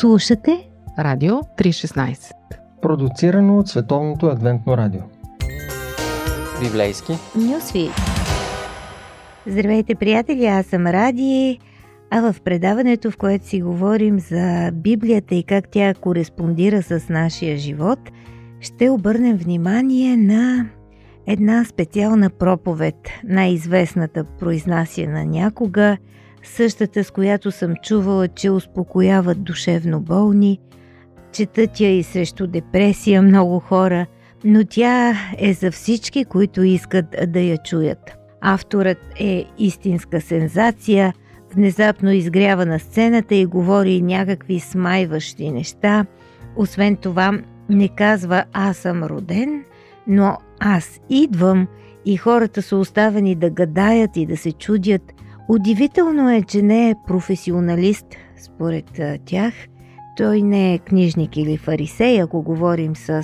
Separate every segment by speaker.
Speaker 1: Слушате
Speaker 2: Радио 316
Speaker 3: Продуцирано от Световното адвентно радио.
Speaker 4: Библейски.
Speaker 1: Нюсви Здравейте, приятели! Аз съм Ради, а в предаването, в което си говорим за Библията и как тя кореспондира с нашия живот, ще обърнем внимание на една специална проповед, най-известната произнасяна някога, същата с която съм чувала, че успокояват душевно болни, четат я и срещу депресия много хора, но тя е за всички, които искат да я чуят. Авторът е истинска сензация, внезапно изгрява на сцената и говори някакви смайващи неща. Освен това, не казва аз съм роден, но аз идвам и хората са оставени да гадаят и да се чудят. Удивително е, че не е професионалист, според тях. Той не е книжник или фарисей, ако говорим с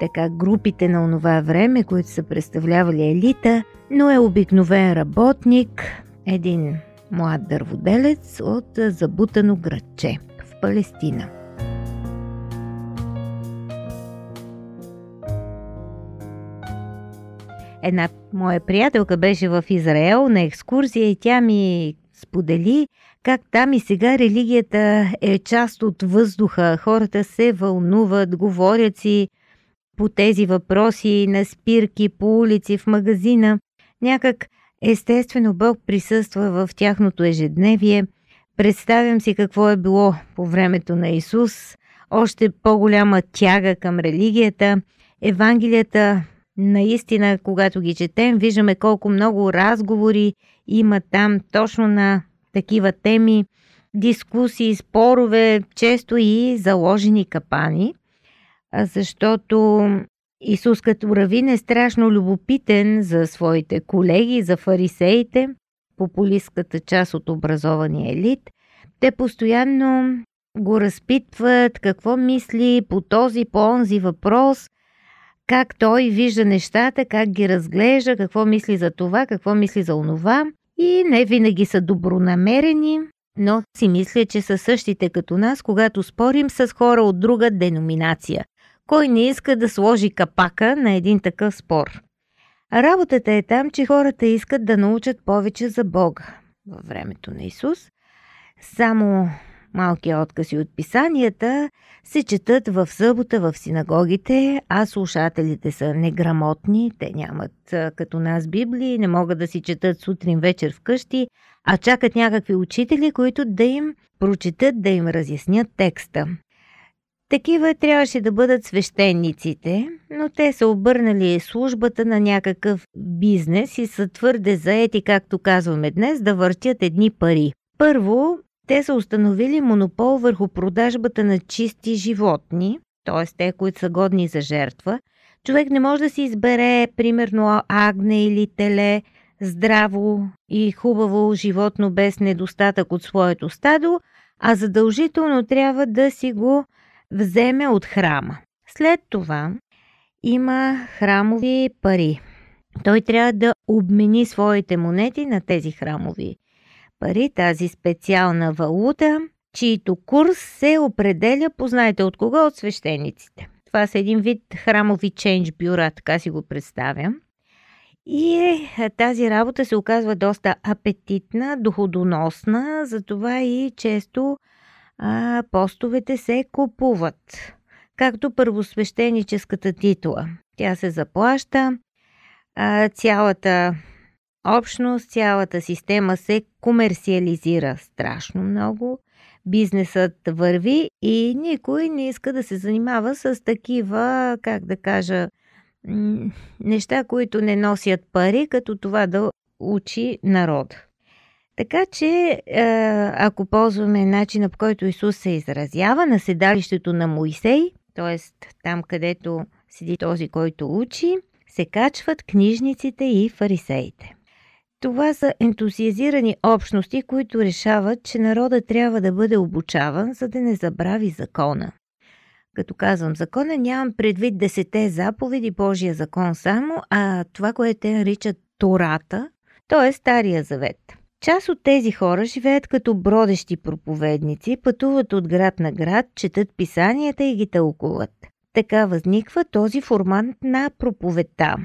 Speaker 1: така групите на онова време, които са представлявали елита, но е обикновен работник, един млад дърводелец от забутано градче в Палестина. Една моя приятелка беше в Израел на екскурзия и тя ми сподели как там и сега религията е част от въздуха. Хората се вълнуват, говорят си по тези въпроси на спирки, по улици, в магазина. Някак естествено Бог присъства в тяхното ежедневие. Представям си какво е било по времето на Исус, още по-голяма тяга към религията. Евангелията наистина, когато ги четем, виждаме колко много разговори има там точно на такива теми, дискусии, спорове, често и заложени капани, защото Исус като равин е страшно любопитен за своите колеги, за фарисеите, популистката част от образования елит. Те постоянно го разпитват какво мисли по този, по онзи въпрос – как той вижда нещата, как ги разглежда, какво мисли за това, какво мисли за онова. И не винаги са добронамерени, но си мисля, че са същите като нас, когато спорим с хора от друга деноминация. Кой не иска да сложи капака на един такъв спор? Работата е там, че хората искат да научат повече за Бога във времето на Исус. Само малки откази от писанията се четат в събота в синагогите, а слушателите са неграмотни, те нямат като нас Библии, не могат да си четат сутрин вечер вкъщи, а чакат някакви учители, които да им прочетат, да им разяснят текста. Такива трябваше да бъдат свещениците, но те са обърнали службата на някакъв бизнес и са твърде заети, както казваме днес, да въртят едни пари. Първо, те са установили монопол върху продажбата на чисти животни, т.е. те, които са годни за жертва. Човек не може да си избере, примерно, агне или теле, здраво и хубаво животно без недостатък от своето стадо, а задължително трябва да си го вземе от храма. След това има храмови пари. Той трябва да обмени своите монети на тези храмови пари, тази специална валута, чието курс се определя, познайте от кого? От свещениците. Това са един вид храмови ченж бюра, така си го представям. И е, тази работа се оказва доста апетитна, доходоносна, затова и често а, постовете се купуват. Както първосвещеническата титла. Тя се заплаща, а, цялата общност, цялата система се комерциализира страшно много. Бизнесът върви и никой не иска да се занимава с такива, как да кажа, неща, които не носят пари, като това да учи народ. Така че, ако ползваме начина по който Исус се изразява на седалището на Моисей, т.е. там където седи този, който учи, се качват книжниците и фарисеите. Това са ентусиазирани общности, които решават, че народа трябва да бъде обучаван, за да не забрави закона. Като казвам закона, нямам предвид десете заповеди Божия закон само, а това, което те наричат Тората, т.е. Стария завет. Част от тези хора живеят като бродещи проповедници, пътуват от град на град, четат писанията и ги тълкуват. Така възниква този формат на проповедта.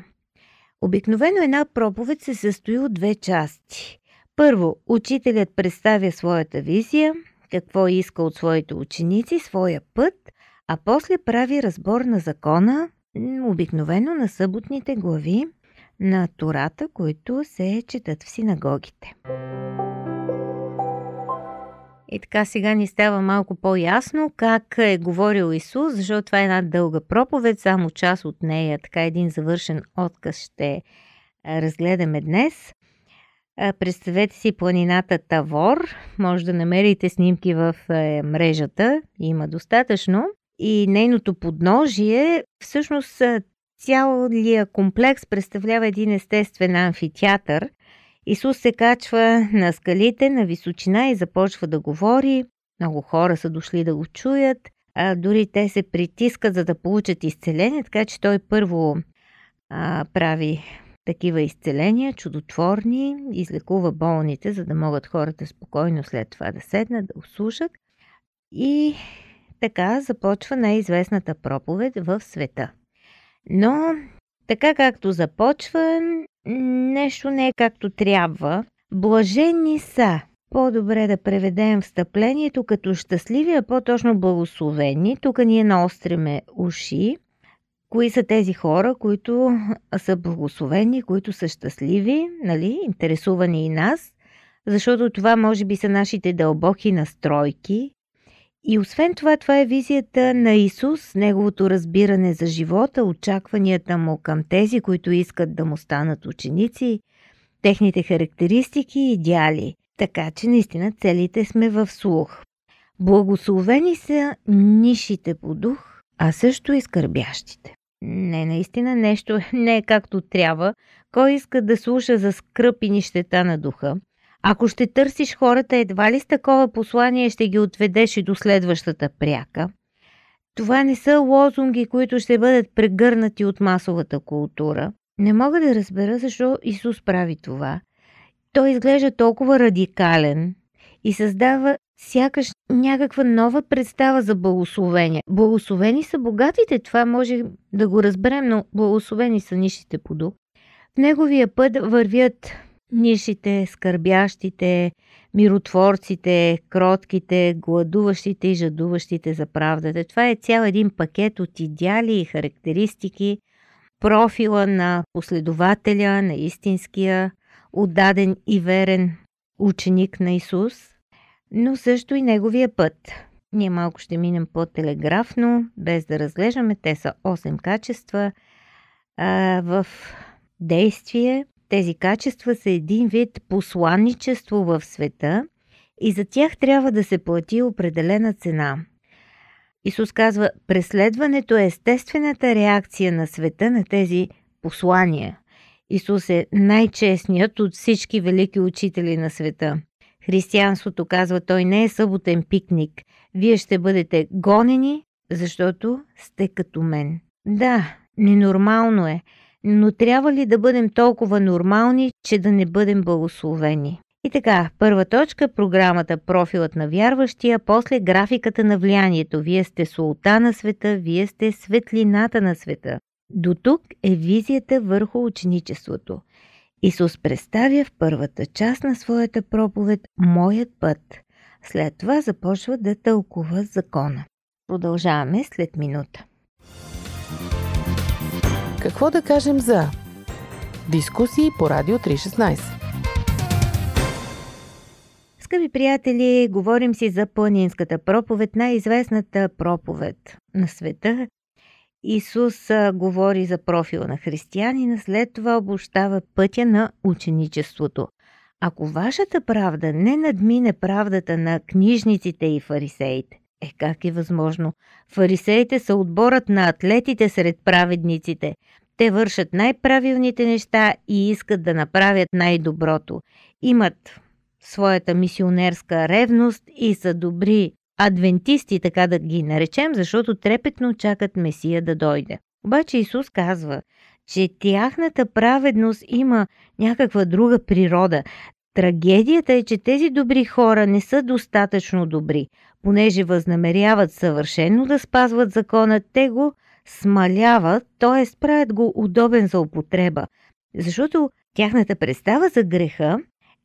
Speaker 1: Обикновено една проповед се състои от две части. Първо, учителят представя своята визия, какво иска от своите ученици, своя път, а после прави разбор на закона, обикновено на съботните глави на Тората, които се четат в синагогите. И така сега ни става малко по-ясно как е говорил Исус, защото това е една дълга проповед, само част от нея, така един завършен отказ ще разгледаме днес. Представете си планината Тавор, може да намерите снимки в е, мрежата, има достатъчно. И нейното подножие, всъщност цялия комплекс представлява един естествен амфитеатър – Исус се качва на скалите на височина и започва да говори. Много хора са дошли да го чуят. А, дори те се притискат, за да получат изцеление, така че той първо а, прави такива изцеления, чудотворни, излекува болните, за да могат хората спокойно след това да седнат, да услушат. И така започва най-известната проповед в света. Но така както започва, нещо не е както трябва. Блажени са. По-добре да преведем встъплението като щастливи, а по-точно благословени. Тук ние наостриме уши. Кои са тези хора, които са благословени, които са щастливи, нали? интересувани и нас, защото това може би са нашите дълбоки настройки, и освен това, това е визията на Исус, неговото разбиране за живота, очакванията му към тези, които искат да му станат ученици, техните характеристики и идеали. Така че наистина целите сме в слух. Благословени са нишите по дух, а също и скърбящите. Не, наистина нещо не е както трябва. Кой иска да слуша за скръп и нищета на духа? Ако ще търсиш хората, едва ли с такова послание ще ги отведеш и до следващата пряка. Това не са лозунги, които ще бъдат прегърнати от масовата култура. Не мога да разбера защо Исус прави това. Той изглежда толкова радикален и създава сякаш някаква нова представа за благословение. Благословени са богатите, това може да го разберем, но благословени са нишите по дух. В неговия път вървят нишите, скърбящите, миротворците, кротките, гладуващите и жадуващите за правдата. Това е цял един пакет от идеали и характеристики, профила на последователя, на истинския, отдаден и верен ученик на Исус, но също и неговия път. Ние малко ще минем по-телеграфно, без да разглеждаме. Те са 8 качества а, в действие, тези качества са един вид посланничество в света и за тях трябва да се плати определена цена. Исус казва, преследването е естествената реакция на света на тези послания. Исус е най-честният от всички велики учители на света. Християнството казва, той не е съботен пикник. Вие ще бъдете гонени, защото сте като мен. Да, ненормално е но трябва ли да бъдем толкова нормални, че да не бъдем благословени? И така, първа точка – програмата Профилът на вярващия, после графиката на влиянието. Вие сте султа на света, вие сте светлината на света. До тук е визията върху ученичеството. Исус представя в първата част на своята проповед Моят път. След това започва да тълкува закона. Продължаваме след минута.
Speaker 2: Какво да кажем за дискусии по Радио 316?
Speaker 1: Скъпи приятели, говорим си за планинската проповед, най-известната проповед на света. Исус говори за профила на християнина, след това обощава пътя на ученичеството. Ако вашата правда не надмине правдата на книжниците и фарисеите, е как е възможно? Фарисеите са отборът на атлетите сред праведниците. Те вършат най-правилните неща и искат да направят най-доброто. Имат своята мисионерска ревност и са добри адвентисти, така да ги наречем, защото трепетно чакат Месия да дойде. Обаче Исус казва, че тяхната праведност има някаква друга природа. Трагедията е, че тези добри хора не са достатъчно добри. Понеже възнамеряват съвършено да спазват закона, те го смаляват, т.е. правят го удобен за употреба. Защото тяхната представа за греха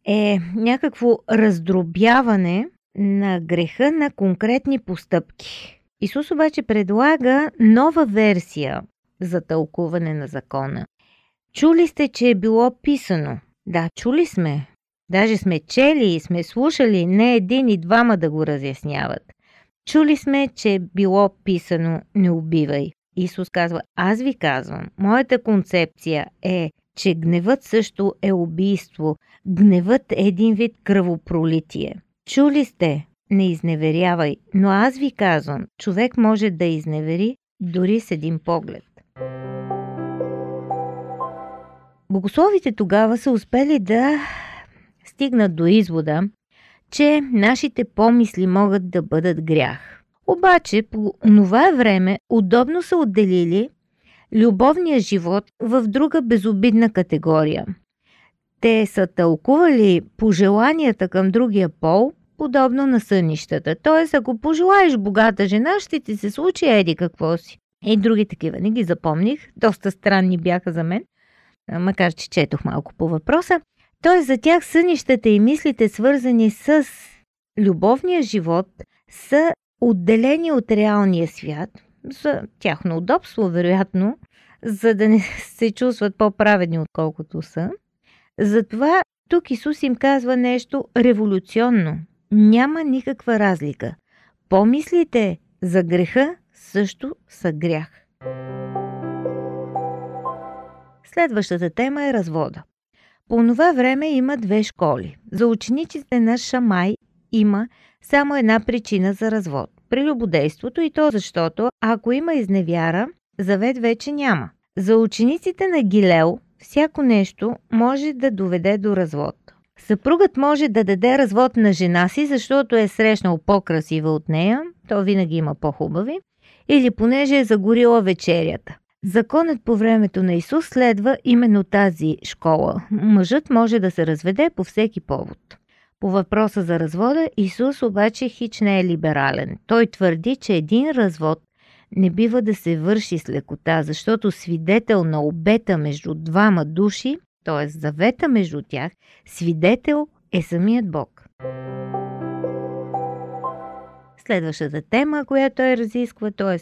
Speaker 1: е някакво раздробяване на греха на конкретни постъпки. Исус обаче предлага нова версия за тълкуване на закона. Чули сте, че е било писано. Да, чули сме. Даже сме чели и сме слушали не един и двама да го разясняват. Чули сме, че е било писано не убивай. Исус казва, аз ви казвам, моята концепция е, че гневът също е убийство. Гневът е един вид кръвопролитие. Чули сте, не изневерявай, но аз ви казвам, човек може да изневери дори с един поглед. Богословите тогава са успели да стигнат до извода, че нашите помисли могат да бъдат грях. Обаче по това време удобно са отделили любовния живот в друга безобидна категория. Те са тълкували пожеланията към другия пол подобно на сънищата. Т.е. ако пожелаеш богата жена, ще ти се случи еди какво си. И други такива не ги запомних. Доста странни бяха за мен, макар че четох малко по въпроса. Т.е. за тях сънищата и мислите, свързани с любовния живот, са отделени от реалния свят, за тяхно удобство, вероятно, за да не се чувстват по-праведни, отколкото са. Затова тук Исус им казва нещо революционно. Няма никаква разлика. Помислите за греха също са грях. Следващата тема е развода. По това време има две школи. За учениците на Шамай има само една причина за развод – прелюбодейството и то защото, ако има изневяра, завет вече няма. За учениците на Гилел всяко нещо може да доведе до развод. Съпругът може да даде развод на жена си, защото е срещнал по-красива от нея, то винаги има по-хубави, или понеже е загорила вечерята. Законът по времето на Исус следва именно тази школа. Мъжът може да се разведе по всеки повод. По въпроса за развода, Исус обаче хич не е либерален. Той твърди, че един развод не бива да се върши с лекота, защото свидетел на обета между двама души, т.е. завета между тях, свидетел е самият Бог. Следващата тема, която той разисква, т.е.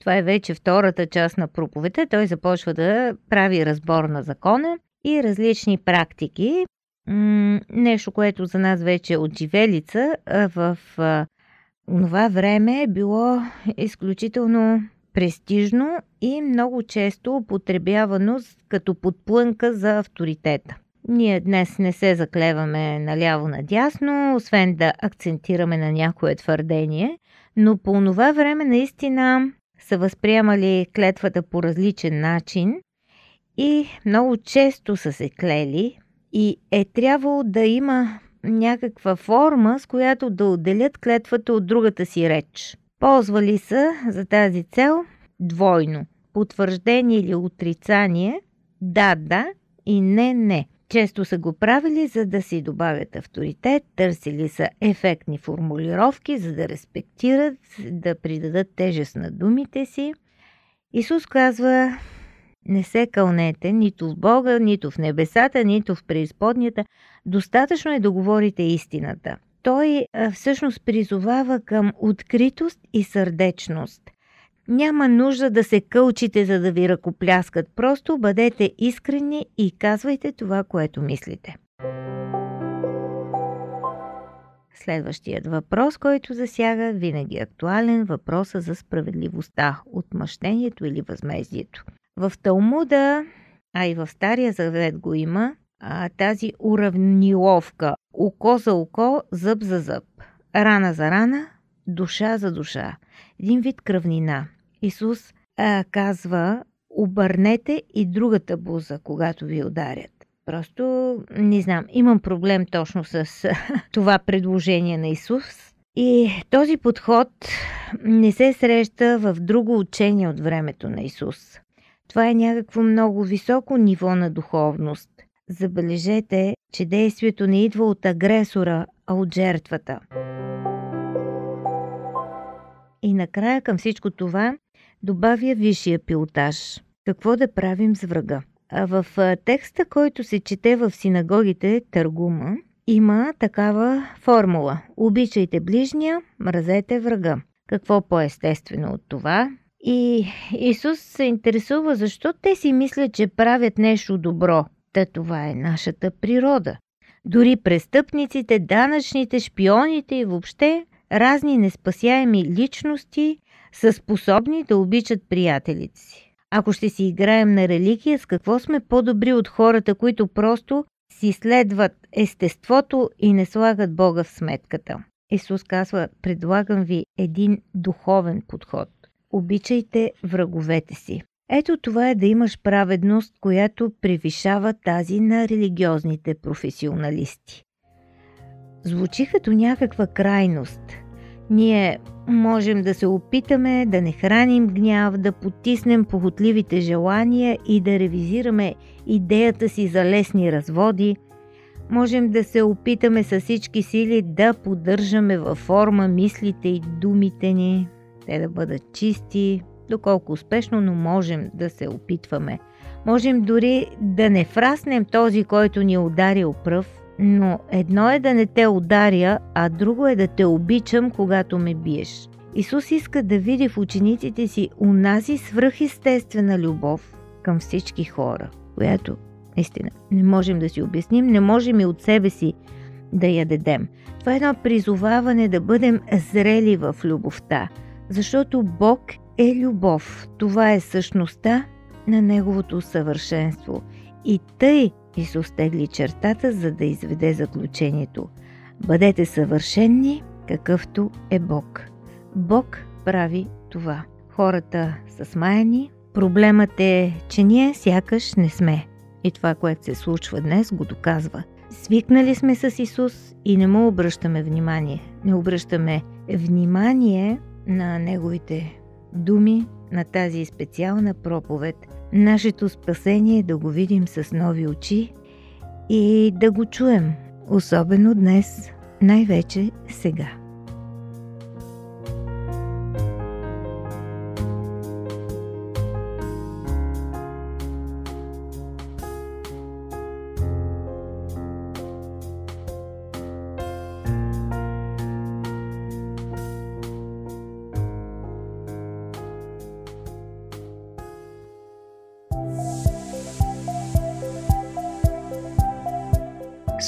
Speaker 1: това е вече втората част на проповета, той започва да прави разбор на закона и различни практики. нещо, което за нас вече е отживелица в това време е било изключително престижно и много често употребявано като подплънка за авторитета. Ние днес не се заклеваме наляво-надясно, освен да акцентираме на някое твърдение, но по това време наистина са възприемали клетвата по различен начин и много често са се клели и е трябвало да има някаква форма, с която да отделят клетвата от другата си реч. Ползвали са за тази цел двойно потвърждение или отрицание, да, да и не, не. Често са го правили, за да си добавят авторитет, търсили са ефектни формулировки, за да респектират, да придадат тежест на думите си. Исус казва, не се кълнете нито в Бога, нито в небесата, нито в преизподнята. Достатъчно е да говорите истината. Той всъщност призовава към откритост и сърдечност. Няма нужда да се кълчите, за да ви ръкопляскат. Просто бъдете искрени и казвайте това, което мислите. Следващият въпрос, който засяга, винаги актуален, въпроса за справедливостта, отмъщението или възмездието. В Талмуда, а и в Стария Завет го има, а, тази уравниловка око за око, зъб за зъб, рана за рана, душа за душа. Един вид кръвнина. Исус а, казва, обърнете и другата буза, когато ви ударят. Просто не знам, имам проблем точно с това предложение на Исус. И този подход не се среща в друго учение от времето на Исус. Това е някакво много високо ниво на духовност. Забележете, че действието не идва от агресора, а от жертвата. И накрая към всичко това добавя висшия пилотаж. Какво да правим с врага? А в текста, който се чете в синагогите Търгума, има такава формула. Обичайте ближния, мразете врага. Какво по-естествено от това? И Исус се интересува защо те си мислят, че правят нещо добро. Та това е нашата природа. Дори престъпниците, данъчните, шпионите и въобще разни неспасяеми личности са способни да обичат приятелите си. Ако ще си играем на религия, с какво сме по-добри от хората, които просто си следват естеството и не слагат Бога в сметката? Исус казва, предлагам ви един духовен подход. Обичайте враговете си. Ето това е да имаш праведност, която превишава тази на религиозните професионалисти. Звучи като някаква крайност. Ние можем да се опитаме да не храним гняв, да потиснем похотливите желания и да ревизираме идеята си за лесни разводи. Можем да се опитаме с всички сили да поддържаме във форма мислите и думите ни, те да бъдат чисти, доколко успешно, но можем да се опитваме. Можем дори да не фраснем този, който ни е ударил пръв, но едно е да не те ударя, а друго е да те обичам, когато ме биеш. Исус иска да види в учениците си унази свръхестествена любов към всички хора, която наистина не можем да си обясним, не можем и от себе си да я дадем. Това е едно призоваване да бъдем зрели в любовта, защото Бог е любов. Това е същността на Неговото съвършенство. И тъй Исус тегли чертата, за да изведе заключението. Бъдете съвършенни, какъвто е Бог. Бог прави това. Хората са смаяни. Проблемът е, че ние сякаш не сме. И това, което се случва днес, го доказва. Свикнали сме с Исус и не му обръщаме внимание. Не обръщаме внимание на Неговите думи на тази специална проповед. Нашето спасение е да го видим с нови очи и да го чуем, особено днес, най-вече сега.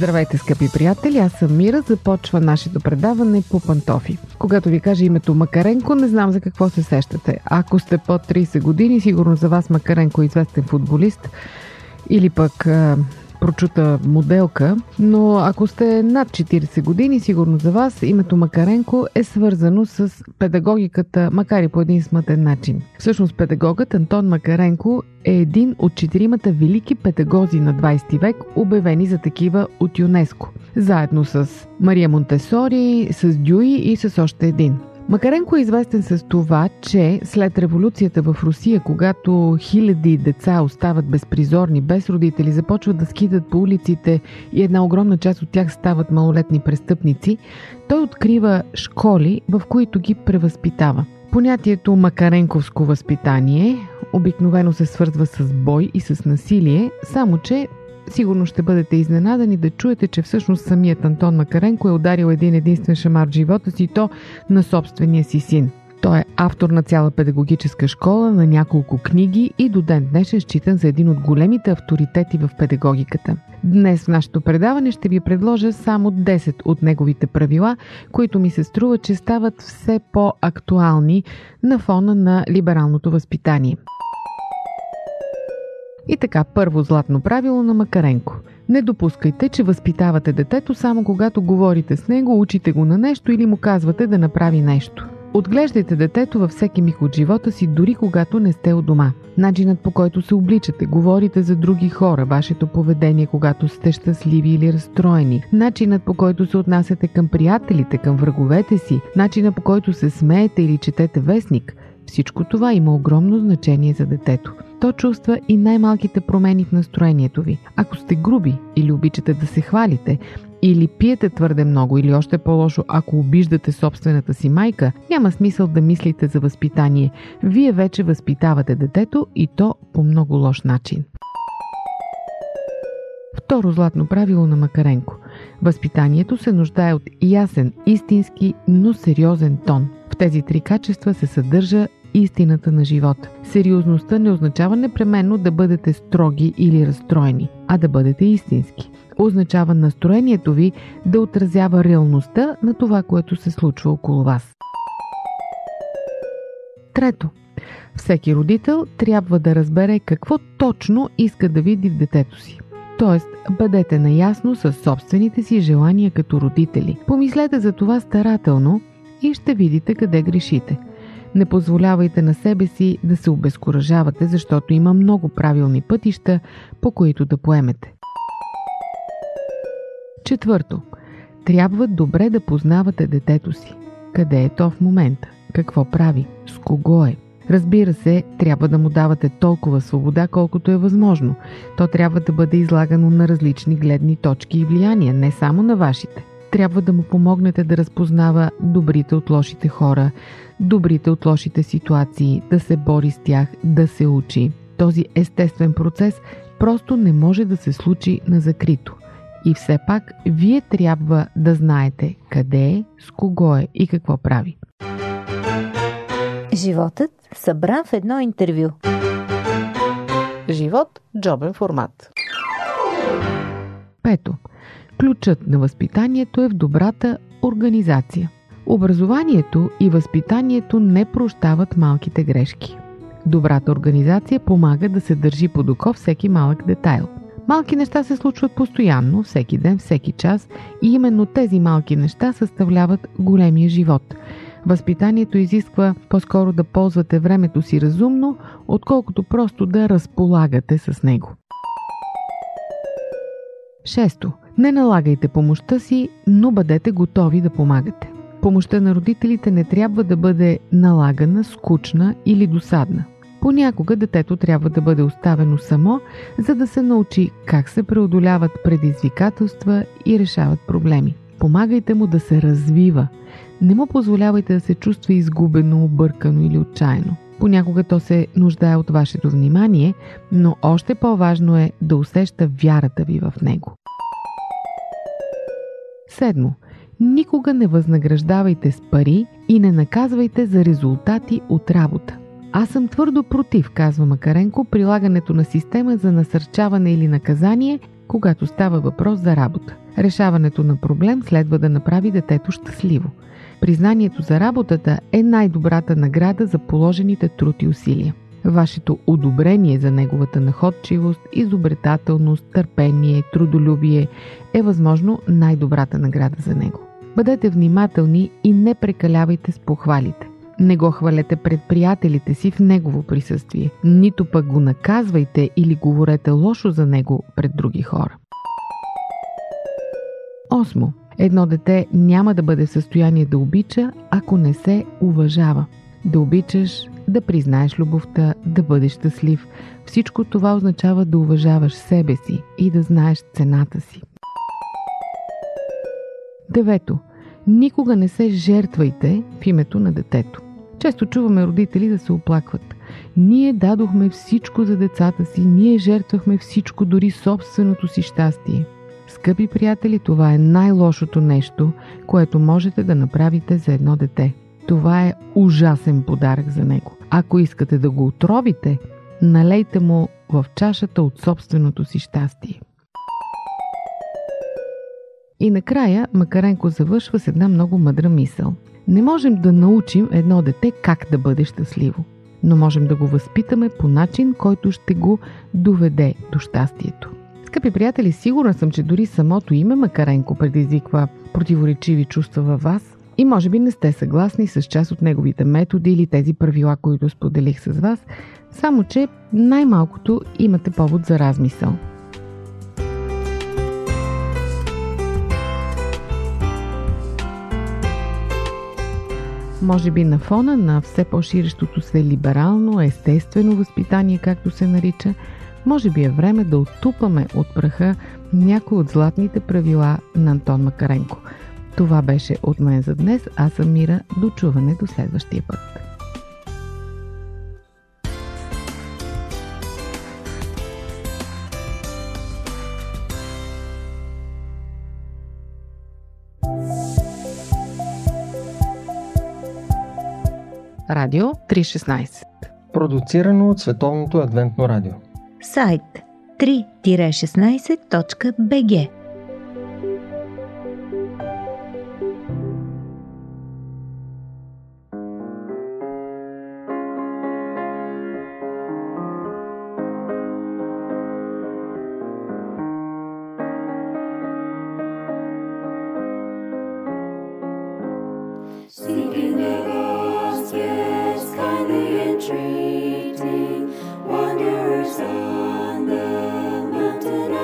Speaker 2: Здравейте, скъпи приятели! Аз съм Мира. Започва нашето предаване по пантофи. Когато ви кажа името Макаренко, не знам за какво се сещате. Ако сте под 30 години, сигурно за вас Макаренко е известен футболист или пък прочута моделка, но ако сте над 40 години, сигурно за вас името Макаренко е свързано с педагогиката, макар и по един смътен начин. Всъщност педагогът Антон Макаренко е един от четиримата велики педагози на 20 век, обявени за такива от ЮНЕСКО, заедно с Мария Монтесори, с Дюи и с още един – Макаренко е известен с това, че след революцията в Русия, когато хиляди деца остават безпризорни, без родители, започват да скидат по улиците и една огромна част от тях стават малолетни престъпници, той открива школи, в които ги превъзпитава. Понятието макаренковско възпитание обикновено се свързва с бой и с насилие, само че Сигурно ще бъдете изненадани да чуете, че всъщност самият Антон Макаренко е ударил един единствен шамар в живота си, то на собствения си син. Той е автор на цяла педагогическа школа, на няколко книги и до ден днешен считан за един от големите авторитети в педагогиката. Днес в нашето предаване ще ви предложа само 10 от неговите правила, които ми се струва, че стават все по-актуални на фона на либералното възпитание. И така, първо златно правило на Макаренко. Не допускайте, че възпитавате детето само когато говорите с него, учите го на нещо или му казвате да направи нещо. Отглеждайте детето във всеки миг от живота си, дори когато не сте у дома. Начинът по който се обличате, говорите за други хора, вашето поведение, когато сте щастливи или разстроени, начинът по който се отнасяте към приятелите, към враговете си, начинът по който се смеете или четете вестник – всичко това има огромно значение за детето. То чувства и най-малките промени в настроението ви. Ако сте груби или обичате да се хвалите, или пиете твърде много, или още по-лошо, ако обиждате собствената си майка, няма смисъл да мислите за възпитание. Вие вече възпитавате детето и то по много лош начин. Второ златно правило на Макаренко. Възпитанието се нуждае от ясен, истински, но сериозен тон. В тези три качества се съдържа истината на живота. Сериозността не означава непременно да бъдете строги или разстроени, а да бъдете истински. Означава настроението ви да отразява реалността на това, което се случва около вас. Трето. Всеки родител трябва да разбере какво точно иска да види в детето си. Тоест, бъдете наясно с собствените си желания като родители. Помислете за това старателно и ще видите къде грешите – не позволявайте на себе си да се обезкуражавате, защото има много правилни пътища, по които да поемете. Четвърто. Трябва добре да познавате детето си. Къде е то в момента? Какво прави? С кого е? Разбира се, трябва да му давате толкова свобода, колкото е възможно. То трябва да бъде излагано на различни гледни точки и влияния, не само на вашите. Трябва да му помогнете да разпознава добрите от лошите хора, добрите от лошите ситуации, да се бори с тях, да се учи. Този естествен процес просто не може да се случи на закрито. И все пак, вие трябва да знаете къде е, с кого е и какво прави.
Speaker 1: Животът събран в едно интервю.
Speaker 2: Живот – джобен формат. Пето. Ключът на възпитанието е в добрата организация – Образованието и възпитанието не прощават малките грешки. Добрата организация помага да се държи под око всеки малък детайл. Малки неща се случват постоянно, всеки ден, всеки час и именно тези малки неща съставляват големия живот. Възпитанието изисква по-скоро да ползвате времето си разумно, отколкото просто да разполагате с него. Шесто. Не налагайте помощта си, но бъдете готови да помагате. Помощта на родителите не трябва да бъде налагана, скучна или досадна. Понякога детето трябва да бъде оставено само, за да се научи как се преодоляват предизвикателства и решават проблеми. Помагайте му да се развива. Не му позволявайте да се чувства изгубено, объркано или отчаяно. Понякога то се нуждае от вашето внимание, но още по-важно е да усеща вярата ви в него. Седмо. Никога не възнаграждавайте с пари и не наказвайте за резултати от работа. Аз съм твърдо против, казва Макаренко, прилагането на система за насърчаване или наказание, когато става въпрос за работа. Решаването на проблем следва да направи детето щастливо. Признанието за работата е най-добрата награда за положените труд и усилия. Вашето одобрение за неговата находчивост, изобретателност, търпение, трудолюбие е възможно най-добрата награда за него. Бъдете внимателни и не прекалявайте с похвалите. Не го хвалете пред приятелите си в негово присъствие, нито пък го наказвайте или говорете лошо за него пред други хора. Осмо. Едно дете няма да бъде в състояние да обича, ако не се уважава. Да обичаш, да признаеш любовта, да бъдеш щастлив. Всичко това означава да уважаваш себе си и да знаеш цената си. Девето. Никога не се жертвайте в името на детето. Често чуваме родители да се оплакват. Ние дадохме всичко за децата си, ние жертвахме всичко, дори собственото си щастие. Скъпи приятели, това е най-лошото нещо, което можете да направите за едно дете. Това е ужасен подарък за него. Ако искате да го отровите, налейте му в чашата от собственото си щастие. И накрая Макаренко завършва с една много мъдра мисъл. Не можем да научим едно дете как да бъде щастливо, но можем да го възпитаме по начин, който ще го доведе до щастието. Скъпи приятели, сигурна съм, че дори самото име Макаренко предизвиква противоречиви чувства във вас и може би не сте съгласни с част от неговите методи или тези правила, които споделих с вас, само че най-малкото имате повод за размисъл – може би на фона на все по-ширещото се либерално, естествено възпитание, както се нарича, може би е време да оттупаме от праха някои от златните правила на Антон Макаренко. Това беше от мен за днес. Аз съм Мира. До чуване до следващия път. Радио 316.
Speaker 3: Продуцирано от Световното адвентно радио.
Speaker 1: Сайт 3-16.bg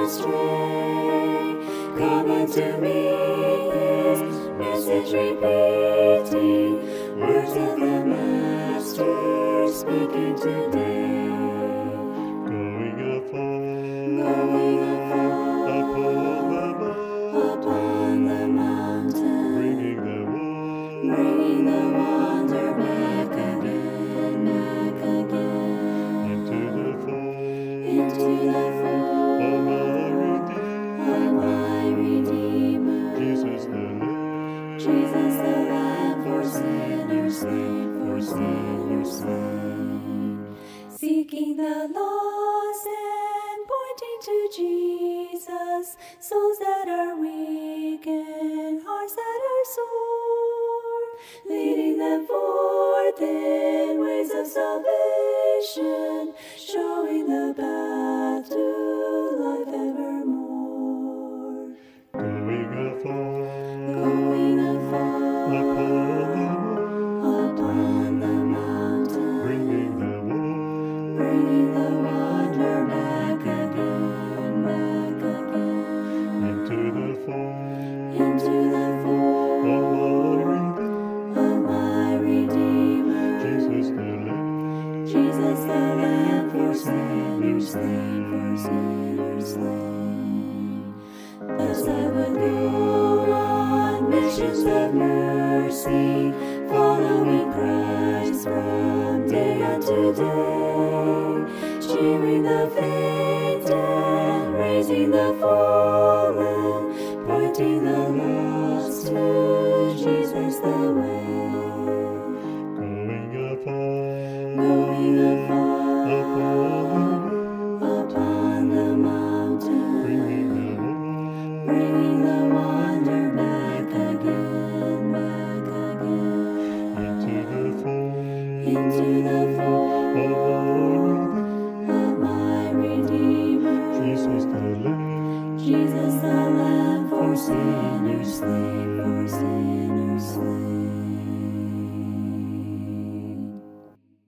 Speaker 4: Come unto me, message repeating, words of the Master speaking today. Seeking the lost and pointing to Jesus, souls that are weak and hearts that are sore, leading them forth in ways of salvation, showing the path to life evermore.
Speaker 5: Going afar,
Speaker 4: sinners slain, for sinners slain. Thus I would go on missions of mercy, following Christ from day unto day, the faint